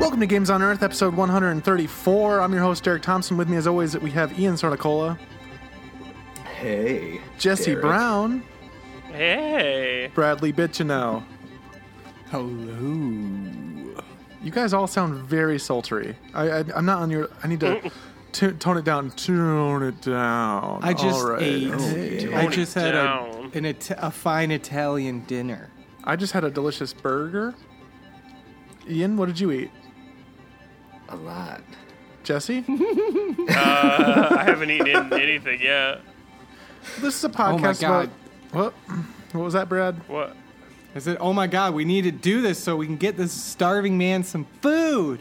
Welcome to Games on Earth, episode 134. I'm your host, Derek Thompson. With me, as always, we have Ian Sarnicola, Hey. Jesse Derek. Brown, Hey. Bradley Bitchino. Hello. You guys all sound very sultry. I, I, I'm not on your. I need to t- tone it down. Tone it down. I just All right. ate. Hey. I just had a, an Ita- a fine Italian dinner. I just had a delicious burger. Ian, what did you eat? A lot. Jesse? Uh, I haven't eaten anything yet. this is a podcast Oh my God. about. What? What was that, Brad? What? I said, "Oh my God, we need to do this so we can get this starving man some food."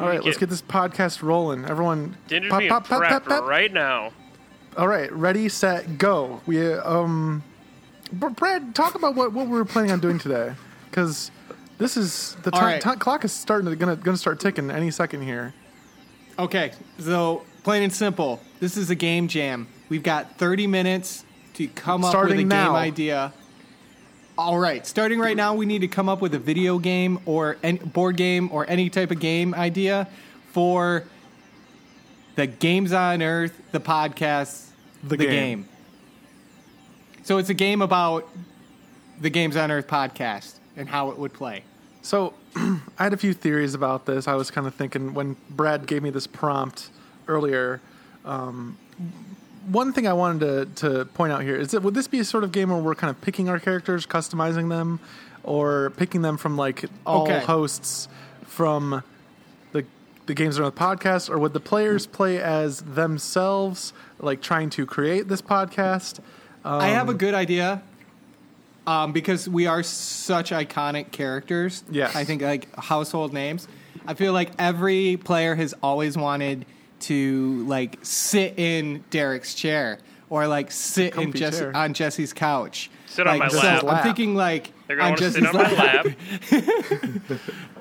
All right, let's get- get this podcast rolling. Everyone, Dinner's pop, pop, pop, pop, pop. right now. All right, ready, set, go. We um, Brad, talk about what, what we're planning on doing today, because this is the All time right. ti- clock is starting to gonna gonna start ticking any second here. Okay, so plain and simple, this is a game jam. We've got 30 minutes to come up with a now. game idea. All right, starting right now, we need to come up with a video game or any board game or any type of game idea for the Games on Earth, the podcast, The the, game. game. So it's a game about the Games on Earth podcast and how it would play. So, I had a few theories about this. I was kind of thinking when Brad gave me this prompt earlier. Um, one thing I wanted to, to point out here is that would this be a sort of game where we're kind of picking our characters, customizing them, or picking them from like all Okay. hosts from the the games on the podcast, or would the players play as themselves, like trying to create this podcast? I have a Um, good idea. Um, because we are such iconic characters. Yes. I think like household names. I feel like every player has always wanted to like sit in Derek's chair or like sit in Jesse, chair. on Jesse's couch. Sit on like, my so lap. I'm thinking like They're gonna on want to Jesse's sit on my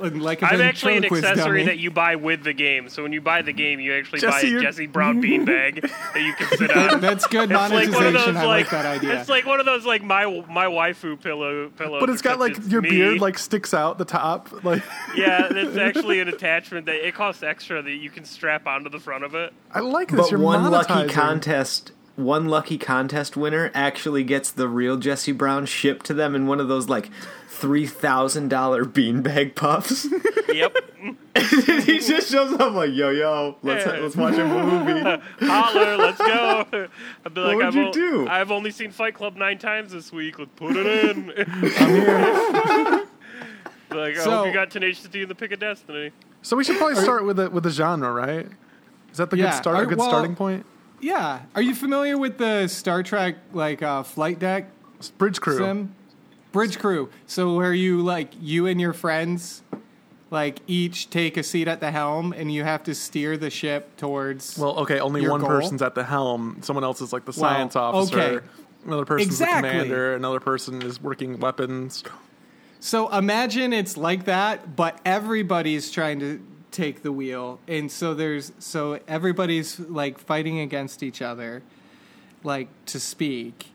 lap. like a I'm actually an accessory dummy. that you buy with the game. So when you buy the game, you actually Jesse, buy a you're- Jesse Brown beanbag that you can sit on. That's good It's like monetization. one of those I like that idea. It's like one of those like my my waifu pillow pillows. But it's got like it's your me. beard like sticks out the top, like yeah, it's actually an attachment that it costs extra that you can strap onto the front of it. I like this. But You're one lucky contest, one lucky contest winner actually gets the real Jesse Brown shipped to them in one of those like three thousand dollar beanbag puffs. Yep. he just shows up like, yo, yo, let's Yeah. let's watch a movie. Holler, let's go. I'd be like, would I've, you o- do? I've only seen Fight Club nine times this week. Let's put it in. I'm here. like, I So- hope you got Tenacious D in the Pick of Destiny. So we should probably start with the with the genre, right? Is that the Yeah, good start? are- a good well- starting point? Yeah. Are you familiar with the Star Trek like uh, flight deck Bridge crew. sim bridge crew so where you like you and your friends like each take a seat at the helm and you have to steer the ship towards Well, okay, only Your one goal? person's at the helm. Someone else is like the Well, science officer. okay. Another person's Exactly. the commander. Another person is working weapons. so imagine it's like that but everybody's trying to take the wheel and so there's so everybody's like fighting against each other like to speak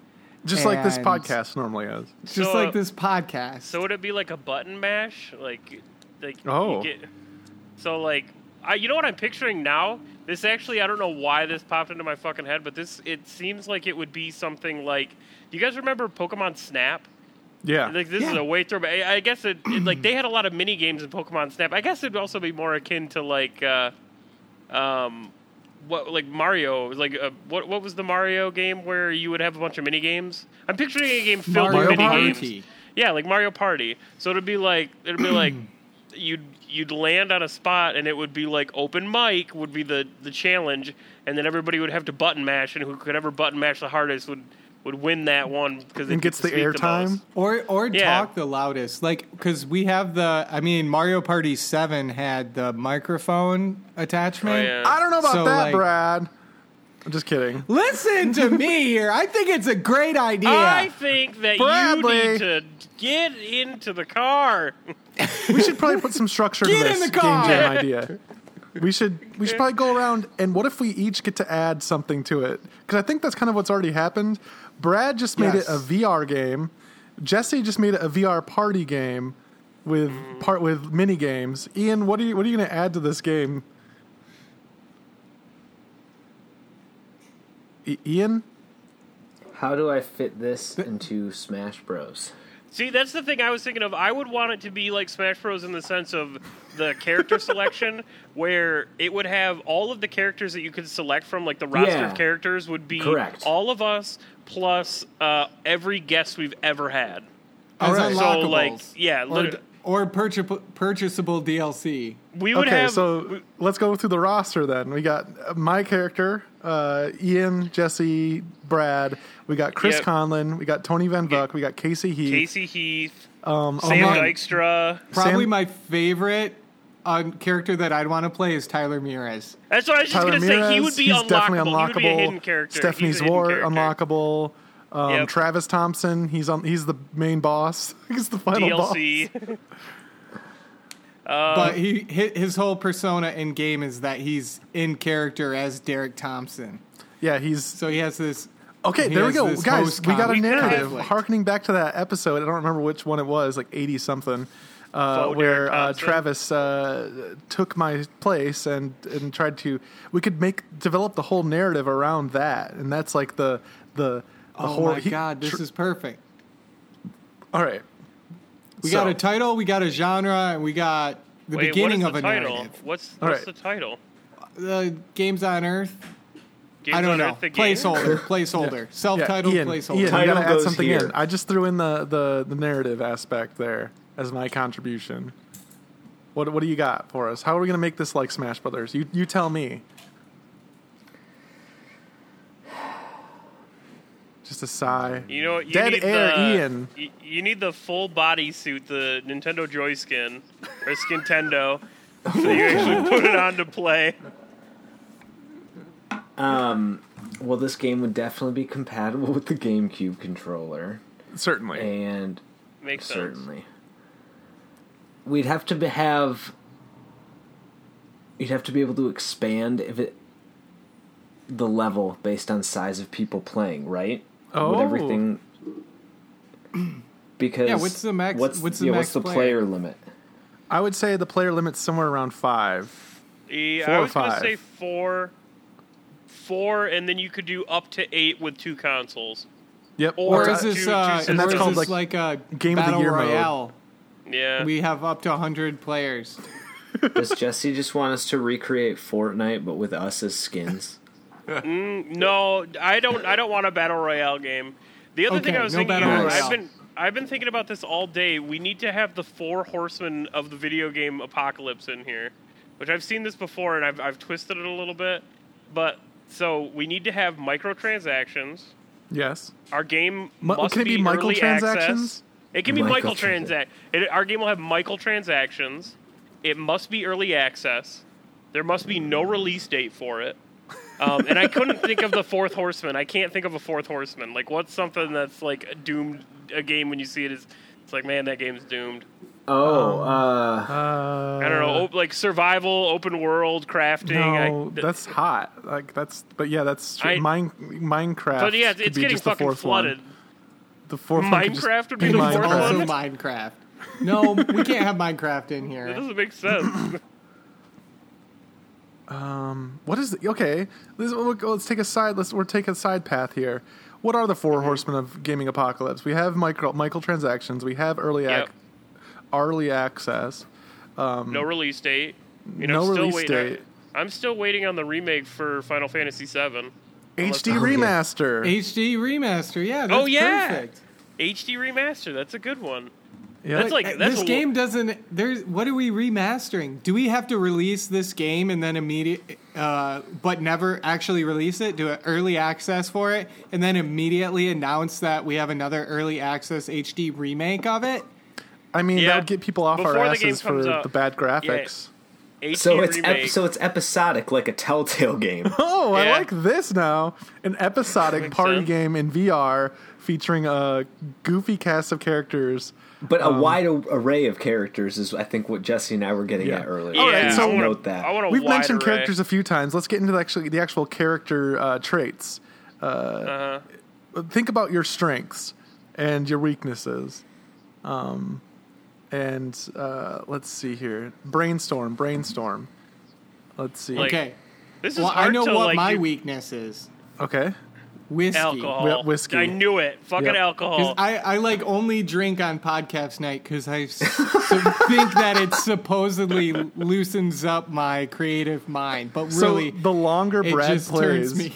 Just like this And- podcast normally is. just So, like uh, this podcast So would it be like a button mash? Like, like Oh. you get. So like, I, you know what I'm picturing now? This actually, I don't know why this popped into my fucking head, but this it seems like it would be something like. Do you guys remember Pokemon Snap? Yeah. Like this is a way through. I, I guess it, it like they had a lot of mini games in Pokemon Snap. I guess it'd also be more akin to like, uh, um, what like Mario. Like uh, what what was the Mario game where you would have a bunch of mini games? I'm picturing a game filled Mario with mini Party? games. Yeah, like Mario Party. So it'd be like it'd be like you'd you'd land on a spot and it would be like open mic would be the the challenge, and then everybody would have to button mash, and who could ever button mash the hardest would would win that one because it gets the airtime. Or or Yeah. talk the loudest, like because we have the. I mean, Mario Party Seven had the microphone attachment. Oh, yeah. I don't know about So, that, like- Brad. I'm just kidding. Listen to me here. I think it's a great idea. I think that Bradley. you need to get into the car. We should probably put some structure to Get in this the car. game jam idea. we should we should probably go around and what if we each get to add something to it? Because I think that's kind of what's already happened. Brad just made Yes. it a VR game. Jesse just made it a VR party game with mm. part with mini games. Ian, what are you what are you going to add to this game? I- Ian, How do I fit this into Smash Bros? See, that's the thing I was thinking of. I would want it to be like Smash Bros. in the sense of the character selection, where it would have all of the characters that you could select from, like the roster Yeah. of characters would be Correct. all of us plus uh, every guest we've ever had. As Alright. So, like, yeah, or, lit- or purcha- purchasable DLC. We would okay, have. so we- let's go through the roster then. We got uh, my character, uh, Ian, Jesse, Brad. We got Chris Yep. Conlon. We got Tony Van Buck. We got Casey Heath. Casey Heath, Um, Sam man. Dykstra. Probably Sam- my favorite uh, character that I'd want to play is Tyler Mires. That's what I was just going to say. He would be he's unlockable. definitely He would be a hidden unlockable. character. Stephanie He's a hidden character. unlockable. Um, Yep. Travis Thompson, he's on. He's the main boss. he's the final boss. DLC. but he his whole persona in game is that he's in character as Derek Thompson. Yeah, he's So he has this. okay. there we go, guys. We got a narrative conflict. harkening back to that episode. I don't remember which one it was, like eighty something, uh, where uh, Travis uh, took my place and and tried to. We could make develop the whole narrative around that, and that's like the the. The Oh hor- my he- god, this tr- is perfect. all right. We So- got a title, we got a genre, and we got the Wait, beginning of is a title? narrative. What's what's right. the title? The games on Earth. Games I don't know. Earth, the game? Placeholder, placeholder, self-titled yeah, Ian, placeholder. Ian, you Title gotta add something here. in. I just threw in the, the, the narrative aspect there as my contribution. What what do you got for us? How are we gonna make this like Smash Brothers? You you tell me. Just a sigh. You know, you Dead need air, the, Ian. You, you need the full body suit, the Nintendo Joy skin or Skintendo, so you actually put it on to play. Um, Well, this game would definitely be compatible with the GameCube controller, Certainly. and Makes sense. certainly we'd have to be- have. You'd have to be able to expand if it the level based on size of people playing, right? Oh. Would everything because Yeah, what's the max- What's, what's the yeah, max what's the player? player limit? I would say the player limit's somewhere around five. Yeah, Four I or was gonna five? say four, four, and then you could do up to eight with two consoles. Yep. Or Or That's- is this, two- uh, two And that's is called, this like, like, a Game of the battle Year mode. Yeah, We have up to 100 players. Does Jesse just want us to recreate Fortnite but with us as skins? Mm, no, I don't. I don't want a battle royale game. The other thing I was no thinking, battle of, royale. I've been I've been thinking about this all day. We need to have the four horsemen of the video game apocalypse in here, which I've seen this before and I've I've twisted it a little bit. But so we need to have microtransactions. yes. Our game Mi- must can it be early microtransactions? access. It can be Microtransac- microtransact. It, our game will have microtransactions. It must be early access. There must be no release date for it. Um, and I couldn't think of the fourth horseman. I can't think of a fourth horseman. Like, what's something that's like doomed? A game when you see it is, it's like, man, that game's doomed. Oh, uh, Uh, I don't know, op- like survival, open world, crafting. No, I, that's hot. Like that's, but yeah, that's true. I- Mine, Minecraft. but yeah, could it's be getting just the fucking fourth flooded. One. The fourth one could just Minecraft would be the fourth Minecraft. Also one? Minecraft. No, we can't have Minecraft in here. That doesn't make sense. Um, what is the, okay? This, let's take a side. Let's we're take a side path here. What are the four horsemen of gaming apocalypse? We have micro microtransactions. We have early Yep. ac- early access. Um, no release date. You know, no still release waiting. date. I'm still waiting on the remake for Final Fantasy VII. HD Oh, yeah. remaster. HD remaster. Yeah, oh, that's Oh, yeah. perfect. HD remaster. That's a good one. Yeah. That's like that's this a- game doesn't. There's what are we remastering? Do we have to release this game and then immediate, uh, but never actually release it? Do an early access for it and then immediately announce that we have another early access HD remake of it? I mean, Yeah. that would get people off Before our asses comes for out. the bad graphics. 18 So it's ep- so it's episodic, like a Telltale game. Oh, I like this now. An episodic party sense. game in VR featuring a goofy cast of characters. But a wide array of characters is, I think, what Jesse and I were getting Yeah. at earlier. All right, yeah, so- I wanna, note that. I want a We've mentioned array. characters a few times. Let's get into the actually the actual character uh, traits. Uh-huh. Think about your strengths and your weaknesses. Um, and uh, let's see here. Brainstorm, brainstorm. Let's see. Like- Okay. This is Well, hard I know to, what like, my do- weakness is. okay. Whiskey. alcohol. Yeah, whiskey. I knew it. Fucking Yep. alcohol. I, I like only drink on podcast night because I s- so think that it supposedly loosens up my creative mind, but really so the longer Brad plays, me.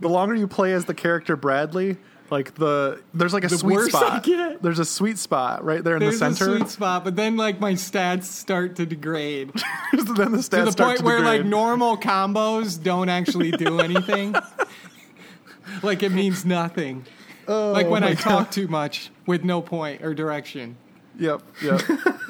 the longer you play as the character Bradley, like the there's like a The sweet worse I spot. get. There's a sweet spot right there in There's the a center. sweet spot, but then like my stats start to degrade to then the stats the start point to where like normal combos don't actually do anything. like it means nothing. like when Oh my I talk too much with no point or direction. Yep, yep.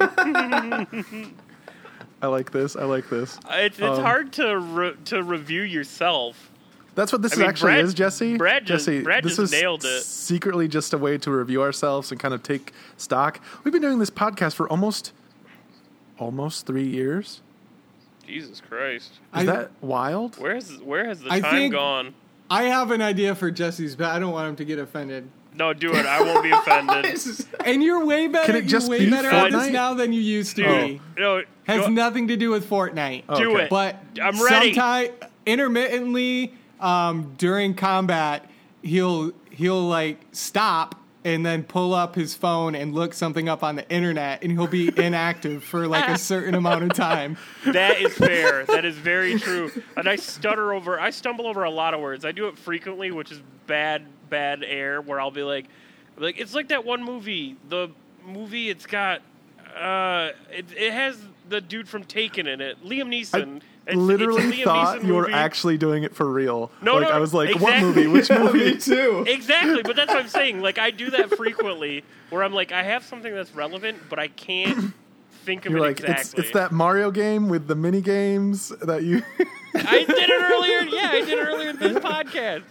I like this. I like this. it's it's um, hard to re- to review yourself. That's what this I mean, actually Brad- is, Jesse. Brad just- Jesse, Brad this just is nailed it. secretly just a way to review ourselves and kind of take stock. We've been doing this podcast for almost almost three years. Jesus Christ. Is I- that wild? Where has where has the I time think- gone? I have an idea for Jesse's, but I don't want him to get offended. No, do it. I won't be offended. And you're way better. Can it just you're way be better at this Fortnite? now than you used to Dude, be. no, Has go- nothing to do with Fortnite. do Okay. it. But I'm ready. sometime intermittently um, during combat, he'll he'll like stop and then pull up his phone and look something up on the internet, and he'll be inactive for like a certain amount of time. That is fair. that is very true. And I stutter over. I stumble over a lot of words. I do it frequently, which is bad, bad air. Where I'll be like, like it's like that one movie. The movie. It's got. Uh, it, it has the dude from Taken in it, Liam Neeson. It's- it's Literally Liam thought you were movie. actually doing it for real. No, like no, I was like, what movie? Which movie? too. Exactly, but that's what I'm saying. Like I do that frequently, where I'm like, I have something that's relevant, but I can't think of You're it like, exactly. it's it's that Mario game with the mini games that you. I did it earlier. Yeah, I did it earlier in this podcast.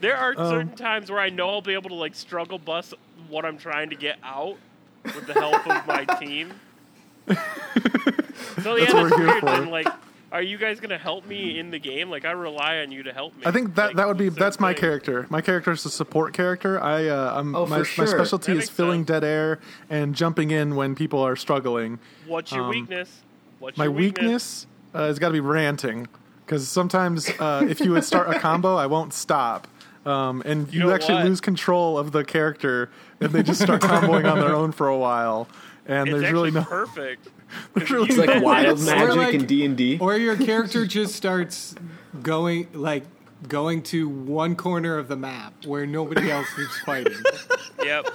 There are Um, certain times where I know I'll be able to like struggle bust what I'm trying to get out with the help of my team. So yeah, That's what that's we're here weird. for. Then like, are you guys gonna help me in the game? Like, I rely on you to help me. I think that like, that would be that's my character. My character is a support character. I uh, I'm, Oh, my, for my specialty That is makes filling sense. dead air and jumping in when people are struggling. What's your um, weakness? What's My your weakness uh, has got to be ranting because sometimes uh, if you would start a combo, I won't stop. Um, and you, know actually what? lose control of the character, and they just start comboing on their own for a while. And It's there's really no, perfect. there's really It's like wild way- magic like- in D and D. Or your character just starts going like going to one corner of the map where nobody else is fighting. Yep.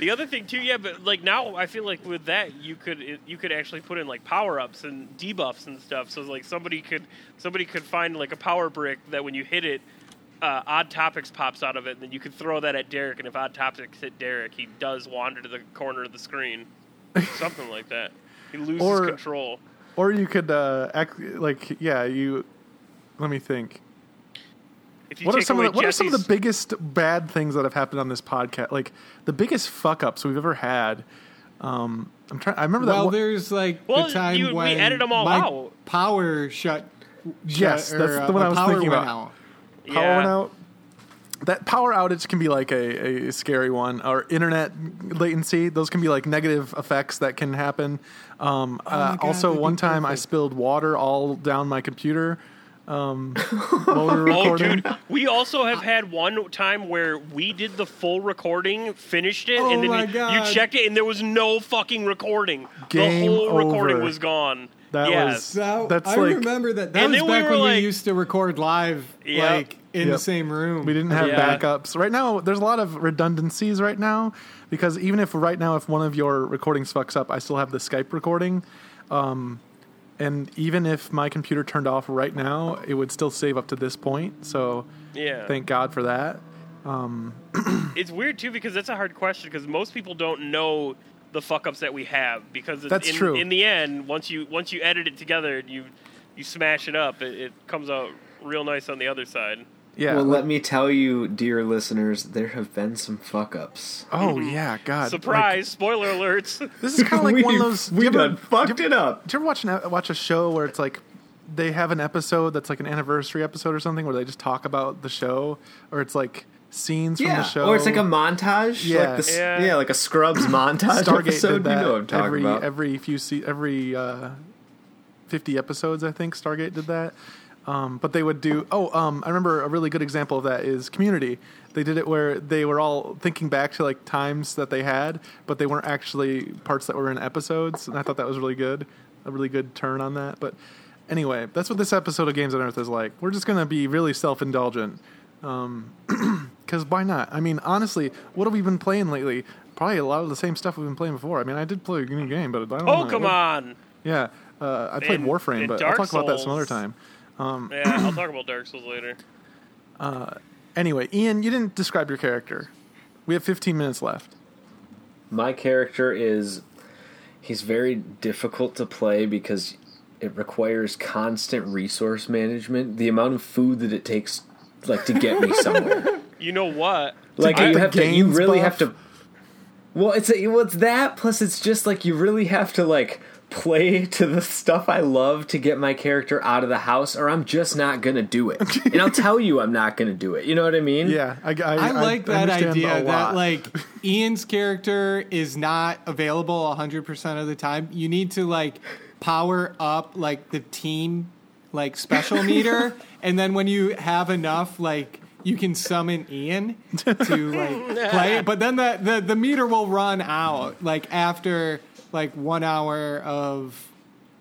The other thing too, yeah, but like now I feel like with that you could you could actually put in like power ups and debuffs and stuff. So like somebody could somebody could find like a power brick that when you hit it, uh, odd topics pops out of it, and then you could throw that at Derek, and if odd topics hit Derek, he does wander to the corner of the screen, something like that. He loses Or- control. Or you could uh, act like yeah. You let me think. What are some of the, what are some of the biggest bad things that have happened on this podcast? Like the biggest fuck ups we've ever had. Um, I'm trying. I remember that. well, one- there's like Well, the time you- we when edited 'em all my out. power shut. Yes, shut- that's or, the uh, one I was power thinking went about. out. power yeah. went out. That power outage can be like a, a scary one, or internet latency. Those can be like negative effects that can happen. Um, uh, Oh God, also, one time I spilled water all down my computer um, while Oh, dude, we also have had one time where we did the full recording, finished it, Oh and then my you, God. you checked it, and there was no fucking recording. Game the whole recording was gone. That yes. was- So That's I like- remember that. That And was then we back when like- we used to record live, Yep. like in Yep. the same room. We didn't have Yeah. backups. Right now, there's a lot of redundancies right now because even if right now, if one of your recordings fucks up, I still have the Skype recording. Um, and even if my computer turned off right now, it would still save up to this point. So Yeah. thank God for that. it's weird too because that's a hard question because most people don't know the fuck ups that we have because That's in, true. in the end, once you once you edit it together, and you you smash it up, it, it comes out real nice on the other side. Yeah. well, let me tell you, dear listeners, there have been some fuck ups. oh yeah, God. Surprise! spoiler alerts. This is kind of like one of those. We do you ever- done fucked do it up. Do you ever watch an, watch a show where it's like they have an episode that's like an anniversary episode or something where they just talk about the show, or it's like scenes from the show, or it's like a montage. Yeah. like the, Yeah. yeah, like a Scrubs montage Stargate episode. did that you know what I'm talking every about. every few se- every uh, fifty episodes. I think Stargate did that. Um, but they would do. Oh, um, I remember a really good example of that is Community. They did it where they were all thinking back to like times that they had, but they weren't actually parts that were in episodes, and I thought that was really good. A really good turn on that. But anyway, that's what this episode of Games on Earth is like. We're just gonna be really self indulgent. Because why not? I mean, honestly, what have we been playing lately? Probably a lot of the same stuff we've been playing before. I mean, I did play a new game, but I don't know. Oh come on! Yeah, uh, I played Warframe, but I'll Dark talk about that some other Souls. Time. Yeah, I'll talk about Dark Souls later. Uh, anyway, Ian, you didn't describe your character. We have 15 minutes left. My character is he's very difficult to play because it requires constant resource management. The amount of food that it takes like to get me somewhere. You know what? like get you have to you really buff? have to Well, it's a, well, it's that plus it's just like you really have to like play to the stuff I love to get my character out of the house or I'm just not going to do it. and I'll tell you I'm not going to do it. You know what I mean? Yeah, I, I, I like that idea that like Ian's character is not available 100% of the time. You need to like power up like the team like special meter and then when you have enough like you can summon Ian to like play but then the, the the meter will run out like after like 1 hour of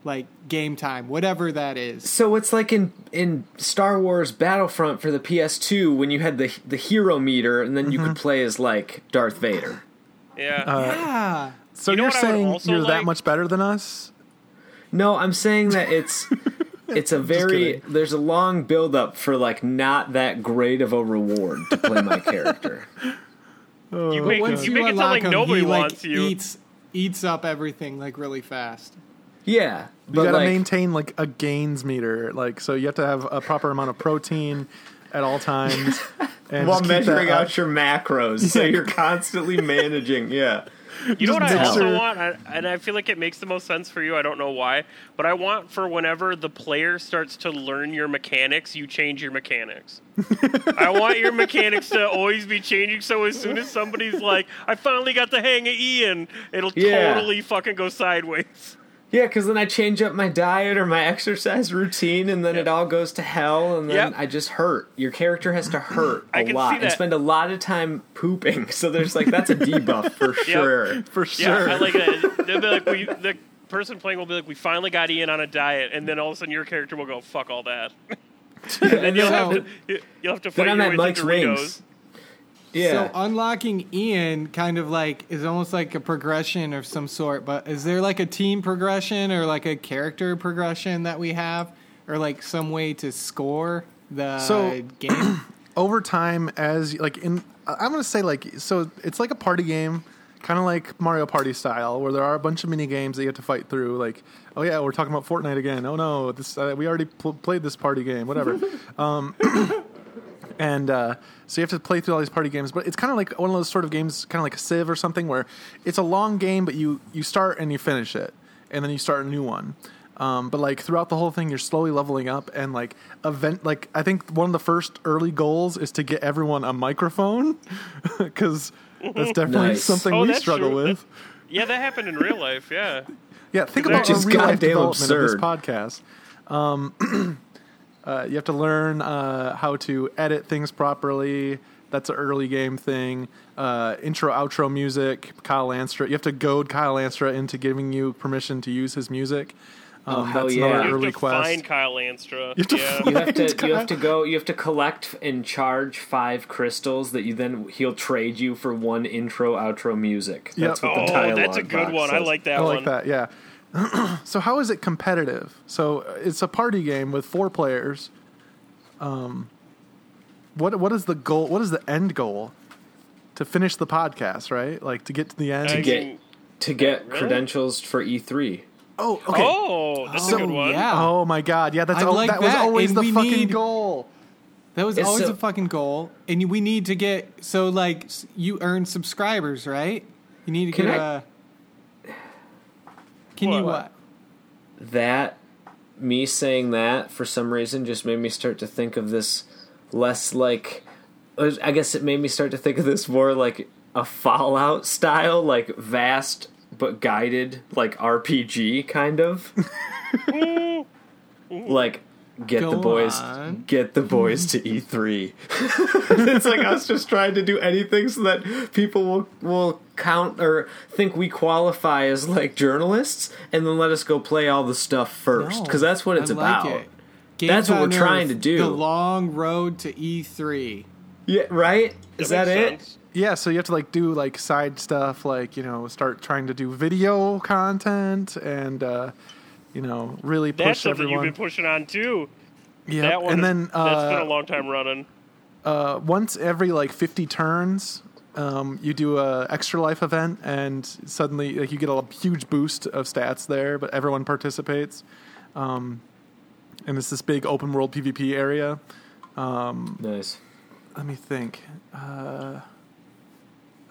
like game time whatever that is. So it's like in in Star Wars Battlefront for the PS2 when you had the the hero meter and then you Mm-hmm. could play as like Darth Vader. Yeah. Uh, Yeah. so you you're what saying you're that much better than us? No, I'm saying that it's it's a very there's a long build up for like not that great of a reward to play my character. you make, you you, make it sound unlock like him, nobody he like wants you. eats eats up everything like really fast. Yeah, You but got to like maintain like a gains meter, like so you have to have a proper amount of protein at all times. And while just keep that measuring out your macros, so you're constantly managing. Yeah, You know what I also want, I, and I feel like it makes the most sense for you. I don't know why, but I want for whenever the player starts to learn your mechanics, you change your mechanics. I want your mechanics to always be changing. So as soon as somebody's like, "I finally got the hang of Ian," it'll Yeah. totally fucking go sideways. Yeah, because then I change up my diet or my exercise routine, and then it all goes to hell, and then Yep. I just hurt. Your character has to hurt a I can lot see and spend a lot of time pooping. So there's like that's a debuff for sure. for Yeah, sure. I like that. They'll be like, we, the person playing will be like, "We finally got Ian on a diet," and then all of a sudden your character will go, "Fuck all that." and then you'll have to you'll have to fight Then I'm your at way Mike's wings. Yeah. So unlocking Ian kind of like is almost like a progression of some sort, but is there like a team progression or like a character progression that we have or like some way to score the So- game? over time as like in i'm gonna say like so it's like a party game kind of like mario party style where there are a bunch of mini games that you have to fight through like oh yeah we're talking about fortnite again oh no this uh, we already pl- played this party game whatever um, and uh, so you have to play through all these party games but it's kind of like one of those sort of games kind of like a civ or something where it's a long game but you you start and you finish it and then you start a new one um, but like throughout the whole thing you're slowly leveling up and like event like i think one of the first early goals is to get everyone a microphone because that's definitely Nice. something Oh, we struggle true. with Yeah, that happened in real life. Yeah. yeah, think about the is real life goddamn development of this podcast. Um, uh, you have to learn uh, how to edit things properly. That's an early game thing. Uh, intro, outro music. Kyle Landstra. You have to goad Kyle Landstra into giving you permission to use his music. Um, Oh, hell that's yeah. another You have early to quest. find Kyle Landstra. have to yeah. you have to Find you have to go you have to collect and charge five crystals that you then he'll trade you for one intro outro music. That's Yep. what Oh, the dialogue that's a good box one. I like that I one. like that. Yeah. so how is it competitive? So uh, it's a party game with four players. Um, what what is the goal? What is the end goal? To finish the podcast, right? Like to get to the end. I get- to get Really? credentials for E E3. Oh, okay. Oh, that's Oh, a good one. yeah. Oh my god, yeah, that's al- like that was always and the fucking need- goal. That was It's always so- a fucking goal, and we need to get so like you earn subscribers, right? You need to get I- a. Can you What? what? That me saying that for some reason just made me start to think of this less like uh, I guess it made me start to think of this more like a Fallout style, like vast but guided, like RPG kind of. like get the boys on. get the boys to E3. it's like us just trying to do anything so that people will will count or think we qualify as like journalists and then let us go play all the stuff first No, because that's what it's I like about. it. That's what we're trying to do. The long road to E E3. Yeah, right? Is that, makes it? sense. Yeah, so you have to like do like side stuff, like you know, start trying to do video content and uh, you know really That's push something everyone. you've been pushing on too. Yeah. That one, and is- then that's been a uh, long time running. uh, once every like 50 turns, um, you do a extra life event, and suddenly like you get a huge boost of stats there. But everyone participates, um, and it's this big open world PvP area. Nice. Let me think. Uh,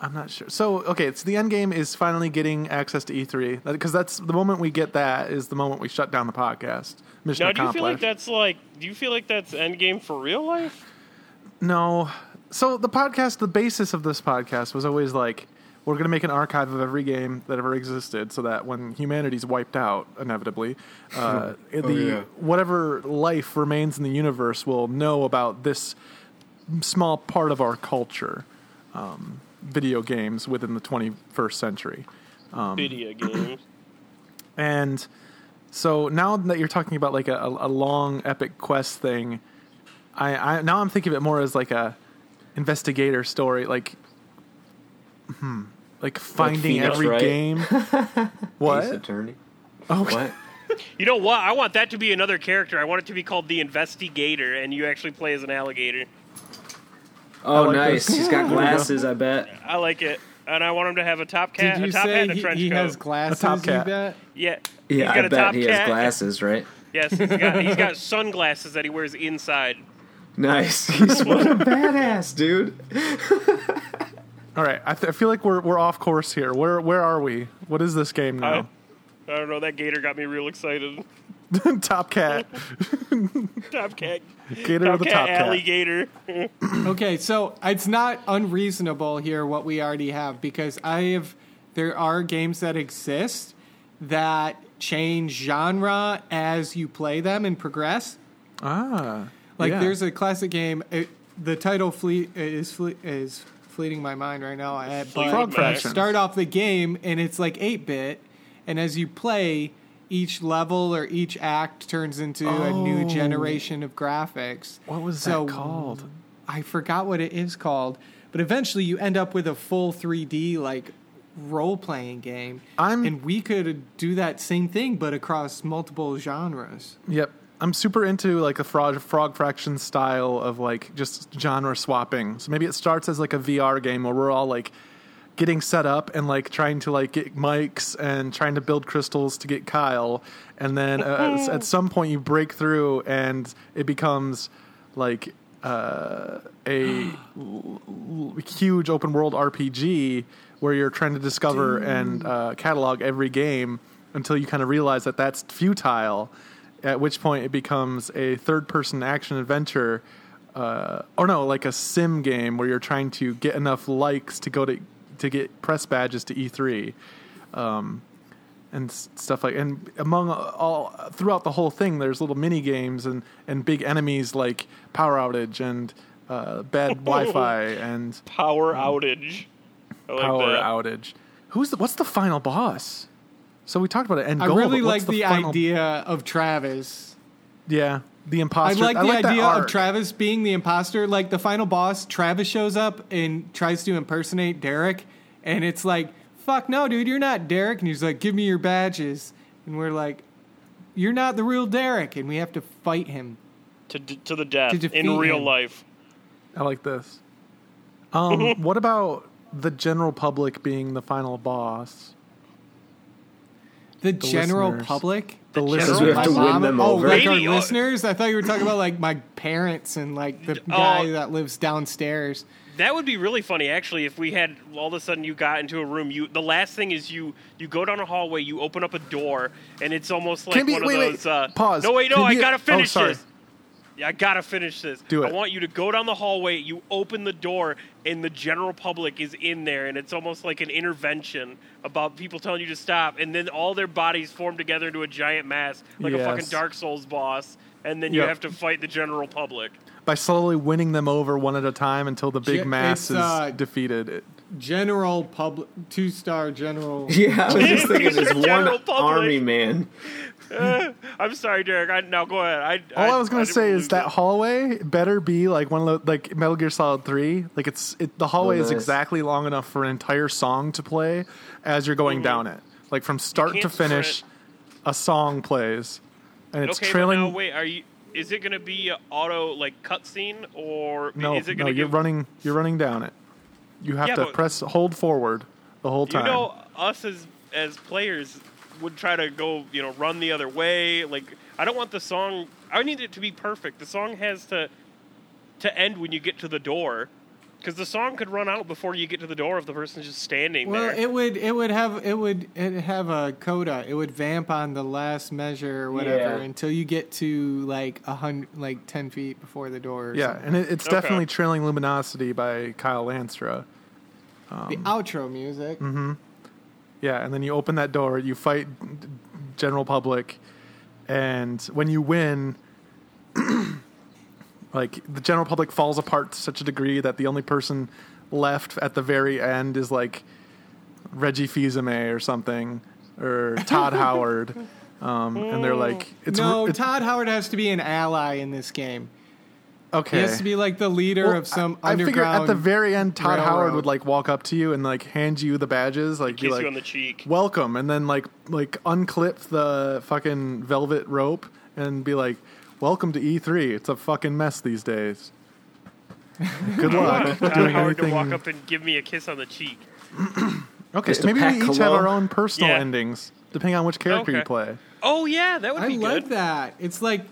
I'm not sure. So, okay, so the end game is finally getting access to E3 because that's the moment we get that is the moment we shut down the podcast. Mission Now, do you feel like that's like? Do you feel like that's end game for real life? No. So the podcast, the basis of this podcast was always like we're going to make an archive of every game that ever existed, so that when humanity's wiped out, inevitably, uh, the yeah. whatever life remains in the universe will know about this small part of our culture, um, video games within the 21st century. Um, Video games. And so now that you're talking about like a, a long epic quest thing, I, I now I'm thinking of it more as like a investigator story, like hmm, like finding Phoenix every Wright. game. Ace what? Attorney. Oh, What? You know what? I want that to be another character. I want it to be called the Investigator, and you actually play as an alligator. Oh, like nice. this. He's got There we go. glasses, I bet. I like it, and I want him to have a top cat, Did you a top say hat, and a he, trench he coat. has glasses? A top You bet. yeah, Yeah, he's got I a bet top he cat. has glasses, right? Yes, he's got he's got sunglasses that he wears inside. Nice. He's what a badass, dude. all right. I, th- I feel like we're we're off course here. Where where are we? What is this game now? I don't know. That gator got me real excited. top cat, Top cat, gator top with a cat, top cat. alligator. Okay, so it's not unreasonable here what we already have because I have there are games that exist that change genre as you play them and progress. Ah, Like yeah. there's a classic game. It, the title fleet uh, is fle- is fleeting my mind right now. I, but Frog you start off the game and it's like eight bit, and as you play, each level or each act turns into a new Oh. generation of graphics. what was So- that called? I forgot what it is called, but eventually you end up with a full 3D like role playing game. I'm- and we could do that same thing but across multiple genres. Yep. I'm super into like a frog, frog fraction style of like just genre swapping. So maybe it starts as like a VR game where we're all like getting set up and like trying to like get mics and trying to build crystals to get Kyle, and then uh, at- some point you break through and it becomes like uh, a huge open world RPG where you're trying to discover and uh, catalog every game until you kind of realize that that's futile. At which point it becomes a third person action adventure, uh, or no, like a sim game where you're trying to get enough likes to go to to get press badges to E3 and stuff like and among all throughout the whole thing there's little mini games and and big enemies like power outage and uh, bad wi-fi and Power outage. I like power that. outage who's the, what's the final boss so we talked about it and I goal, really like the, final- idea of Travis. yeah the imposter. I imposter like the that idea of. Travis being the imposter. Like the final boss, Travis shows up and tries to impersonate Derek, and it's like, "Fuck no, dude, you're not Derek." And he's like, "Give me your badges," and we're like, "You're not the real Derek," and we have to fight him. to d- to the death To in real him. life. i like this um what about the general public being the final boss The, general listeners. public. The general listeners. we have to My win mom- them oh, over. like our listeners? I thought you were talking about like my parents and like the Oh. guy that lives downstairs. That would be really funny, actually, if we had all of a sudden you got into a room. You the last thing is you you go down a hallway, you open up a door, and it's almost like Can be- one wait, of wait, those. Uh, pause. No, wait, no, Can I be- gotta oh, finish sorry. this. Yeah, I gotta finish this. Do it. I want you to go down the hallway. You open the door, and the general public is in there, and it's almost like an intervention about people telling you to stop, and then all their bodies form together into a giant mass, like a fucking Dark Souls boss, and then you Yep. have to fight the general public. By slowly winning them over one at a time until the big Ge- mass is uh, defeated. It- General public, two star general. Yeah, I was just thinking this one public. army man. I'm sorry, Derek. I, now go ahead. I, All I, was gonna didn't say is that it. hallway better be like one of the like Metal Gear Solid Three. Like it's it, the hallway Oh, is exactly long enough for an entire song to play as you're going mm-hmm. down it. Like from start to finish, a song plays, and it's okay, trailing. but now wait, are you? Is it going to be a auto like cutscene or no, is it no, going to you're give? running. You're running down it. You have Yeah, to but- press hold forward the whole time. You know, us as as players would try to go, you know, run the other way. Like I don't want the song. I need it to be perfect. The song has to to end when you get to the door. Because the song could run out before you get to the door if the person's just standing Well, there. Well, it would it would have it would it have a coda. It would vamp on the last measure or whatever Yeah. until you get to like a hundred, like ten feet before the door. or yeah, something. and it, it's Okay. definitely trailing luminosity by Kyle Landstra. the outro music. Mm-hmm. Yeah, and then you open that door, you fight general public, and when you win, like the general public falls apart to such a degree that the only person left at the very end is like Reggie Fils-Aimé or something, or Todd Howard, um, and they're like, it's no, it's, Todd Howard has to be an ally in this game. Okay. He has to be like the leader Well, of some I, I figure at the very end, Todd Howard would like walk up to you and like hand you the badges, like be Kiss like, you on the cheek. welcome and then like like unclip the fucking velvet rope and be like welcome to E3 it's a fucking mess these days good luck Todd doing Howard to walk up and give me a kiss on the cheek. okay Mr. maybe we each have our own personal Yeah. endings depending on which character you play Oh yeah, that would I be like that. It's like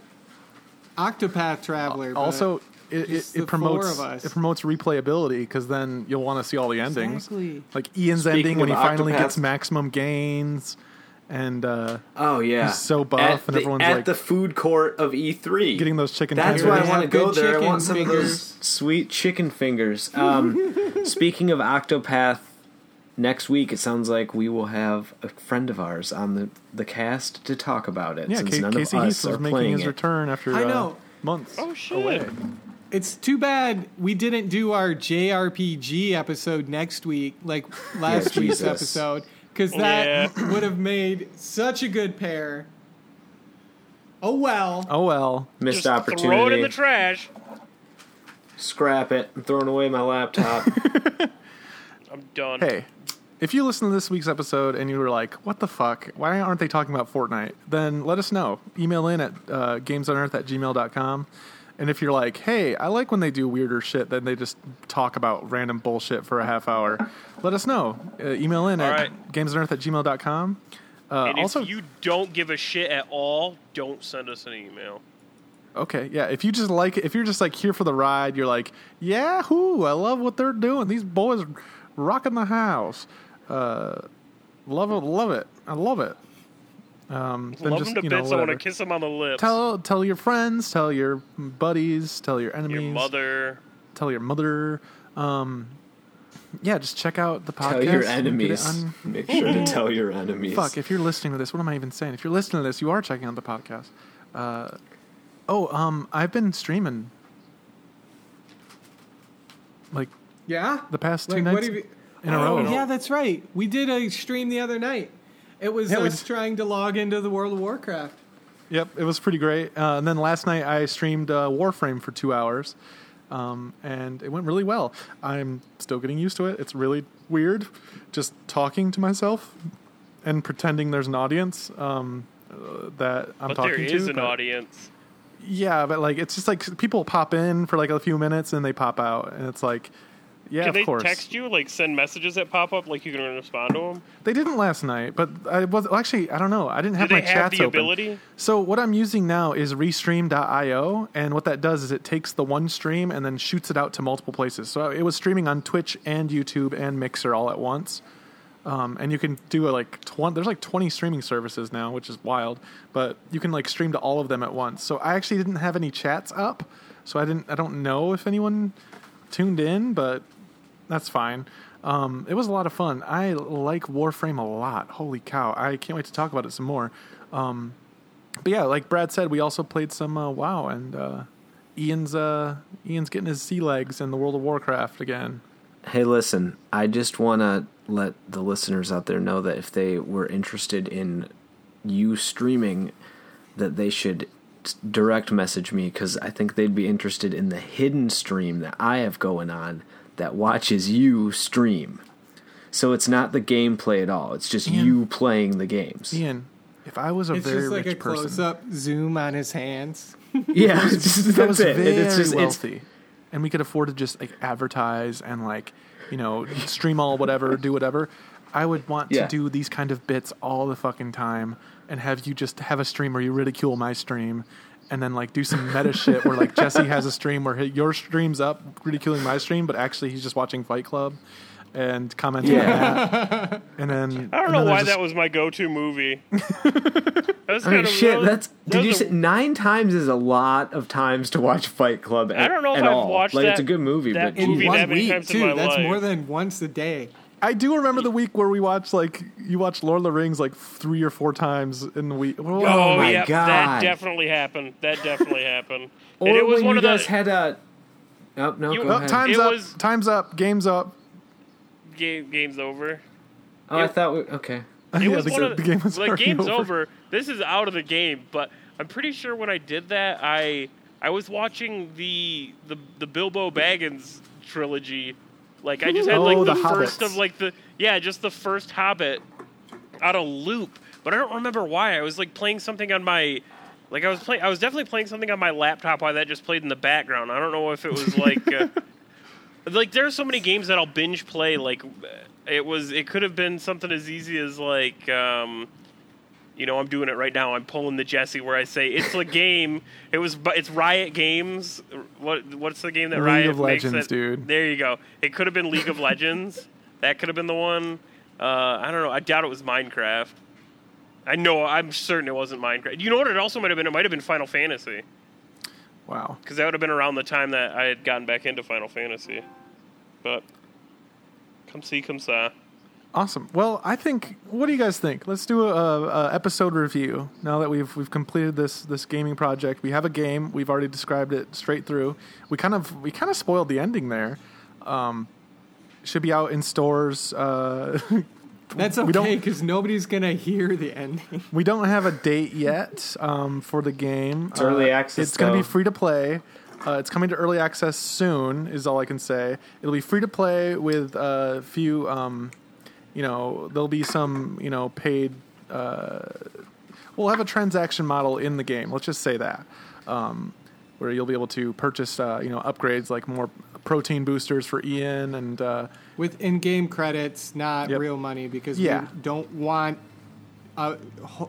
Octopath Traveler. but- also it, it, it promotes it promotes replayability because then you'll want to see all the endings Exactly. like Ian's Speaking ending when he of finally Octopath- gets maximum gains and uh, Oh yeah, He's so buff at and the, everyone's at like- the food court of E3. getting those chicken That's tenders. why I want to go there. I want some of fingers. those sweet chicken fingers. Um, speaking of Octopath, next week it sounds like we will have a friend of ours on the, the cast to talk about it. yeah since Ca- none Casey of Heath us was are making playing his it. return after I uh, know. months Oh shit. away It's too bad we didn't do our JRPG episode next week, like last week's Jesus. episode, because that Yeah. would have made such a good pair. Oh well. oh well Missed Just opportunity. throw it in the trash. Scrap it. I'm throwing away my laptop. I'm done. Hey, if you listen to this week's episode and you were like, what the fuck? Why aren't they talking about Fortnite? Then let us know. Email in at uh, gamesonearth at gmail.com. And if you're like, hey, I like when they do weirder shit than they just talk about random bullshit for a half hour, let us know. Uh, email in All at right. gamesonearth at gmail.com. Uh, and also, if you don't give a shit at all, don't send us an email. Okay, yeah. If you just like if you're just like here for the ride, you're like, Yahoo! I love what they're doing. These boys rocking the house. Uh, love it, love it. I love it. Um, then Love just, him to you know, bits. I want to kiss him on the lips. Tell tell your friends, tell your buddies, tell your enemies, your mother. tell your mother. Um, yeah, just check out the podcast. tell your enemies. on- Make sure to tell your enemies. Fuck, if you're listening to this, what am I even saying? If you're listening to this, you are checking out the podcast. Uh, oh, um, I've been streaming like Yeah. the past two Like, what nights have you- in a Oh, row. yeah, that's right. We did a stream the other night. It was Yeah, we us just- trying to log into the World of Warcraft. Yep, it was pretty great. Uh, and then last night I streamed uh, Warframe for two hours, um, and it went really well. I'm still getting used to it. It's really weird, just talking to myself and pretending there's an audience um, uh, that I'm But talking there to. is an but- audience. Yeah, but like it's just like people pop in for like a few minutes and they pop out, and it's like Yeah, Can of they course. text you, like send messages that pop up, like you can respond to them? They didn't last night, but I was well, actually I don't know. I didn't have Do my they have chats the open. ability? So what I'm using now is Restream.io, and what that does is it takes the one stream and then shoots it out to multiple places. So it was streaming on Twitch and YouTube and Mixer all at once. Um, and you can do a, like twenty. There's like 20 streaming services now, which is wild. But you can like stream to all of them at once. So I actually didn't have any chats up, so I didn't. I don't know if anyone tuned in, but that's fine. Um, it was a lot of fun. I like Warframe a lot. Holy cow! I can't wait to talk about it some more. Um, but yeah, like Brad said, we also played some uh, WoW, and uh, Ian's uh, Ian's getting his sea legs in the World of Warcraft again. Hey, listen, I just want to let the listeners out there know that if they were interested in you streaming, that they should direct message me because I think they'd be interested in the hidden stream that I have going on that watches you stream. So it's not the gameplay at all. It's just Ian. you playing the games. Ian, if I was a It's very just like rich a close up zoom on his hands. Yeah, it's just, if I was it. very It's just it's wealthy, and we could afford to just like advertise and like you know stream all whatever, do whatever, I would want Yeah. to do these kind of bits all the fucking time and have you just have a stream where you ridicule my stream. And then like do some meta shit where like Jesse has a stream where he, your stream's up ridiculing my stream, but actually he's just watching Fight Club and commenting on that. And then I don't know why there's that was my go-to movie. that was I mean, of- shit. that was- That's did was you a- say nine times is a lot of times to watch Fight Club. At, I don't know if I've all. watched like that- it's a good movie, that but In movie one that many week, times in too. my That's life. more than once a day. I do remember the week where we watched like you watched Lord of the Rings like three or four times in the week. Whoa. Oh, my yeah, God. that definitely happened. That definitely happened. or and it was when one you of the guys had a. Oh no, You- go Oh, ahead. time's It up. was- Time's up. Game's up. game, games over. oh, I thought we okay. It Yeah, was the- one of the game was like game's over. over. This is out of the game, but I'm pretty sure when I did that, I I was watching the the the Bilbo Baggins trilogy. Like I just had Oh, like the, the first of like the yeah, just the first Hobbit out of loop. But I don't remember why. I was like playing something on my like I was playing I was definitely playing something on my laptop while that just played in the background. I don't know if it was like uh, like there are so many games that I'll binge play. Like it was, it could have been something as easy as like, um, you know, I'm doing it right now. I'm pulling the Jesse where I say it's a game. It was, but it's Riot Games. What what's the game that Riot? League Riot of makes Legends, it- dude. There you go. It could have been League of Legends. That could have been the one. Uh, I don't know. I doubt it was Minecraft. I know. I'm certain it wasn't Minecraft. You know what? It also might have been. It might have been Final Fantasy Wow. because that would have been around the time that I had gotten back into Final Fantasy. But come see, come saw. Awesome. Well, I think. What do you guys think? Let's do a, a episode review. Now that we've we've completed this this gaming project, we have a game. We've already described it straight through. We kind of we kind of spoiled the ending there. Um, should be out in stores. Uh, That's We don't- okay because nobody's gonna hear the ending. we don't have a date yet um, for the game. It's early access, It's going to be free to play. Uh, it's coming to early access soon. Is all I can say. It'll be free to play with a few. Um, you know, there'll be some. You know, paid. Uh, we'll have a transaction model in the game. Let's just say that. Um, where you'll be able to purchase, uh, you know, upgrades like more protein boosters for Ian and uh, With in-game credits, not Yep. real money, because Yeah. we don't want a,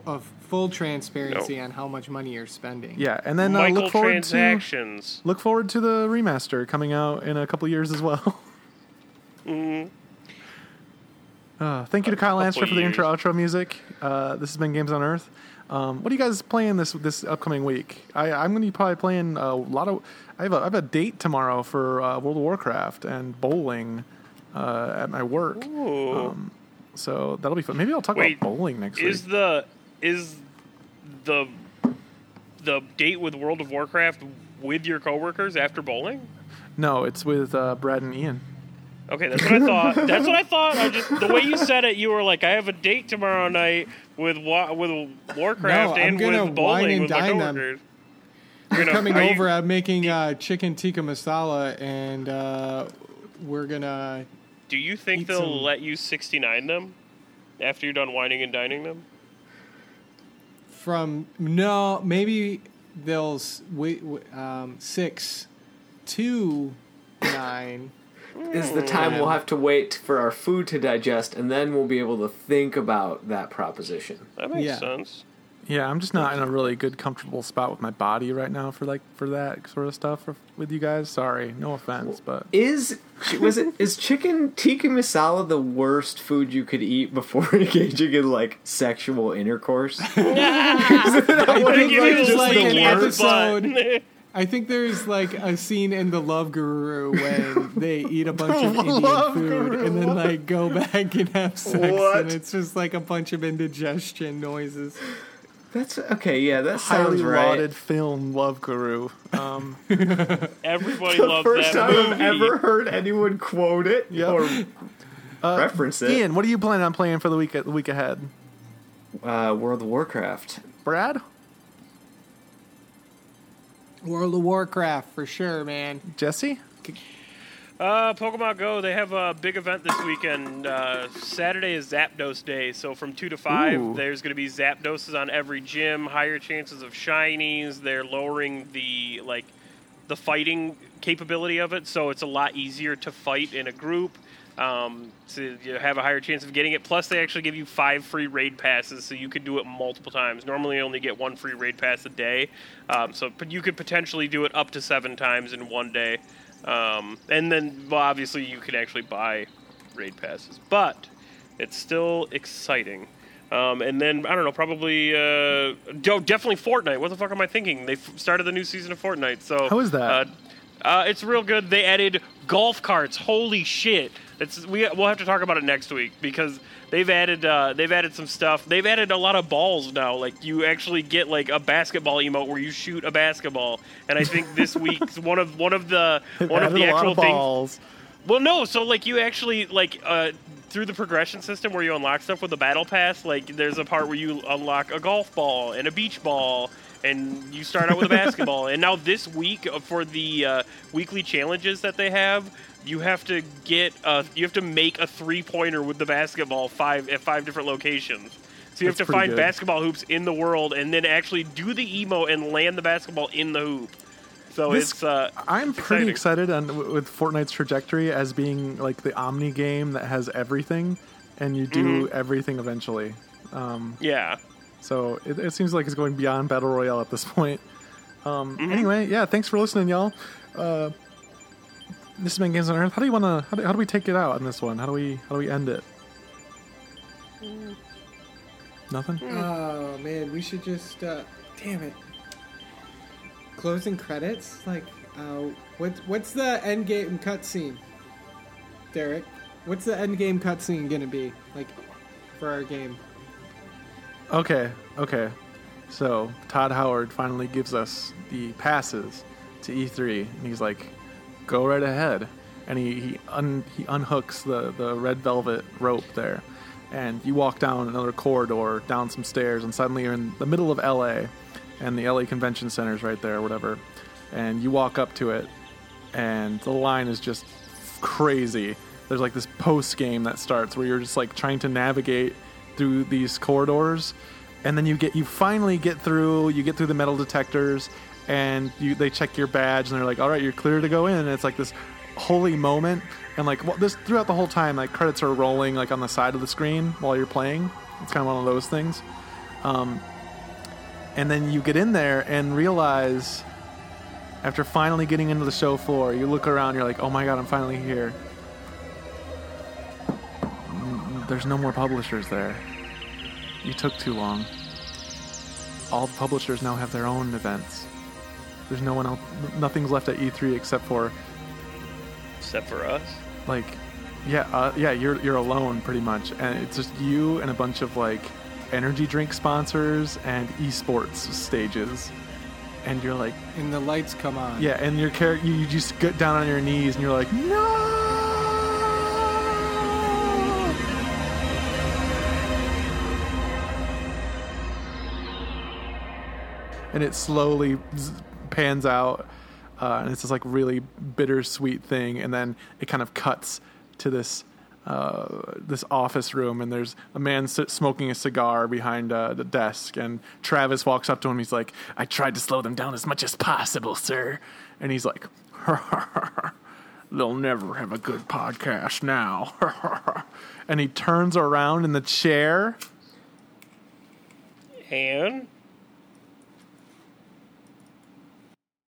a full transparency No. on how much money you're spending. yeah, and then uh, look forward to transactions. look forward to the remaster coming out in a couple years as well. Uh, thank you to Kyle Landstra for the years. intro outro music. Uh, this has been Games on Earth. Um, what are you guys playing this this upcoming week? I, I'm going to be probably playing a lot of. I have a, I have a date tomorrow for uh, World of Warcraft and bowling uh, at my work. Ooh. So that'll be fun. Maybe I'll talk Wait, about bowling next is week. the is the the date with World of Warcraft with your coworkers after bowling? No, it's with uh, Brad and Ian. Okay, that's what I thought. That's what I thought. I just the way you said it, you were like, "I have a date tomorrow night with wa- with Warcraft No, and with bowling and with my dine them. Gonna- coming are you- over. I'm making uh, chicken tikka masala, and uh, we're gonna. do you think they'll some- let you 69 them after you're done whining and dining them? From no, maybe they'll wait. Um, six, two, nine, is the time we'll hmm. have to wait for our food to digest, and then we'll be able to think about that proposition. That makes Yeah. sense. Yeah, I'm just not in a really good, comfortable spot with my body right now for like for that sort of stuff for, with you guys. Sorry, no offense, but Is was it is chicken tikka masala the worst food you could eat before engaging in like sexual intercourse? I Wanna think give you there's a like an sneaky episode. Butt. I think there's like a scene in the Love Guru when they eat a bunch of Indian Love food and then like go back and have sex, What? and it's just like a bunch of indigestion noises. That's okay. Yeah, that highly sounds right. lauded film Love Guru. Um, Everybody The loves first that time movie. I've ever heard anyone quote it Yep. or reference it. Ian, what are you planning on playing for the week the week ahead? Uh, World of Warcraft. Brad, World of Warcraft for sure, man. Jesse, Uh, Pokemon Go, they have a big event this weekend. Uh, Saturday is Zapdos Day, so from 2 to 5, Ooh. there's going to be Zapdoses on every gym, higher chances of shinies. They're lowering the, like, the fighting capability of it, so it's a lot easier to fight in a group. Um, to you have a higher chance of getting it. Plus, they actually give you five free raid passes, so you could do it multiple times. Normally, you only get one free raid pass a day, um, so but you could potentially do it up to seven times in one day. Um, and then, well, obviously, you can actually buy raid passes, but it's still exciting. Um, and then I don't know, probably uh, oh, definitely Fortnite. What the fuck am I thinking? They f- started the new season of Fortnite, so How is that? Uh, uh, it's real good. They added golf carts. Holy shit! It's we we'll have to talk about it next week because they've added uh, they've added some stuff. They've added a lot of balls now. Like you actually get like a basketball emote where you shoot a basketball. And I think this week's one of one of the one of the actual of things. balls. Well, no. So like you actually like uh, through the progression system where you unlock stuff with the battle pass. Like there's a part where you unlock a golf ball and a beach ball, and you start out with a basketball. And now this week uh, for the uh, weekly challenges that they have, you have to get uh, you have to make a three pointer with the basketball five at five different locations. So you That's have to find good. basketball hoops in the world and then actually do the emo and land the basketball in the hoop. So This- it's uh, I'm pretty exciting. excited on, with Fortnite's trajectory as being like the Omni game that has everything, and you do Mm-hmm. everything eventually. yeah. So it, it seems like it's going beyond battle royale at this point. Um, Mm-hmm. Anyway, yeah, thanks for listening, y'all. Uh, this has been Games on Earth. How do you want to? How, do- how do we take it out on this one? How do we? How do we end it? Nothing. Oh man, we should just. Uh, damn it. Closing credits? Like, uh, what, what's the end game cutscene? Derek, what's the end game cutscene gonna be like for our game? Okay, okay. So Todd Howard finally gives us the passes to E3, and he's like, "Go right ahead." And he he, un, he unhooks the the red velvet rope there, and you walk down another corridor, down some stairs, and suddenly you're in the middle of LA, and the LA Convention Center's right there, or whatever. And you walk up to it, and the line is just crazy. There's like this post game that starts where you're just like trying to navigate through these corridors, and then you get you finally get through. You get through the metal detectors, and you they check your badge, and they're like, "All right, you're clear to go in." And it's like this holy moment, and like well, this throughout the whole time, like credits are rolling like on the side of the screen while you're playing. It's kind of one of those things. Um, and then you get in there and realize after finally getting into the show floor, you look around, you're like, oh my god, I'm finally here. There's no more publishers there. You took too long. All the publishers now have their own events. There's no one else, nothing's left at E3 except for, Except for us. like, yeah, uh, yeah, you're you're alone pretty much, and it's just you and a bunch of like energy drink sponsors and esports stages, and you're like, And the lights come on. Yeah, and your character, you, you just get down on your knees and you're like, no. And it slowly pans out, uh, and it's this like really bittersweet thing, and then it kind of cuts to this. Uh, this office room, and there's a man smoking a cigar behind uh, the desk. And Travis walks up to him. He's like, "I tried to slow them down as much as possible, sir." And he's like, they'll never have a good podcast now. and he turns around in the chair. And